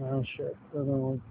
Oh shit, Another one.